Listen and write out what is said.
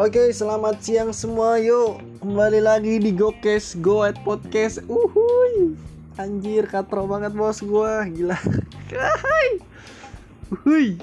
Oke, selamat siang semua. Yuk, kembali lagi di Gokes Go at Podcast. Uhuy. Anjir, katro banget bos gua. Gila. Hai. Uhuy.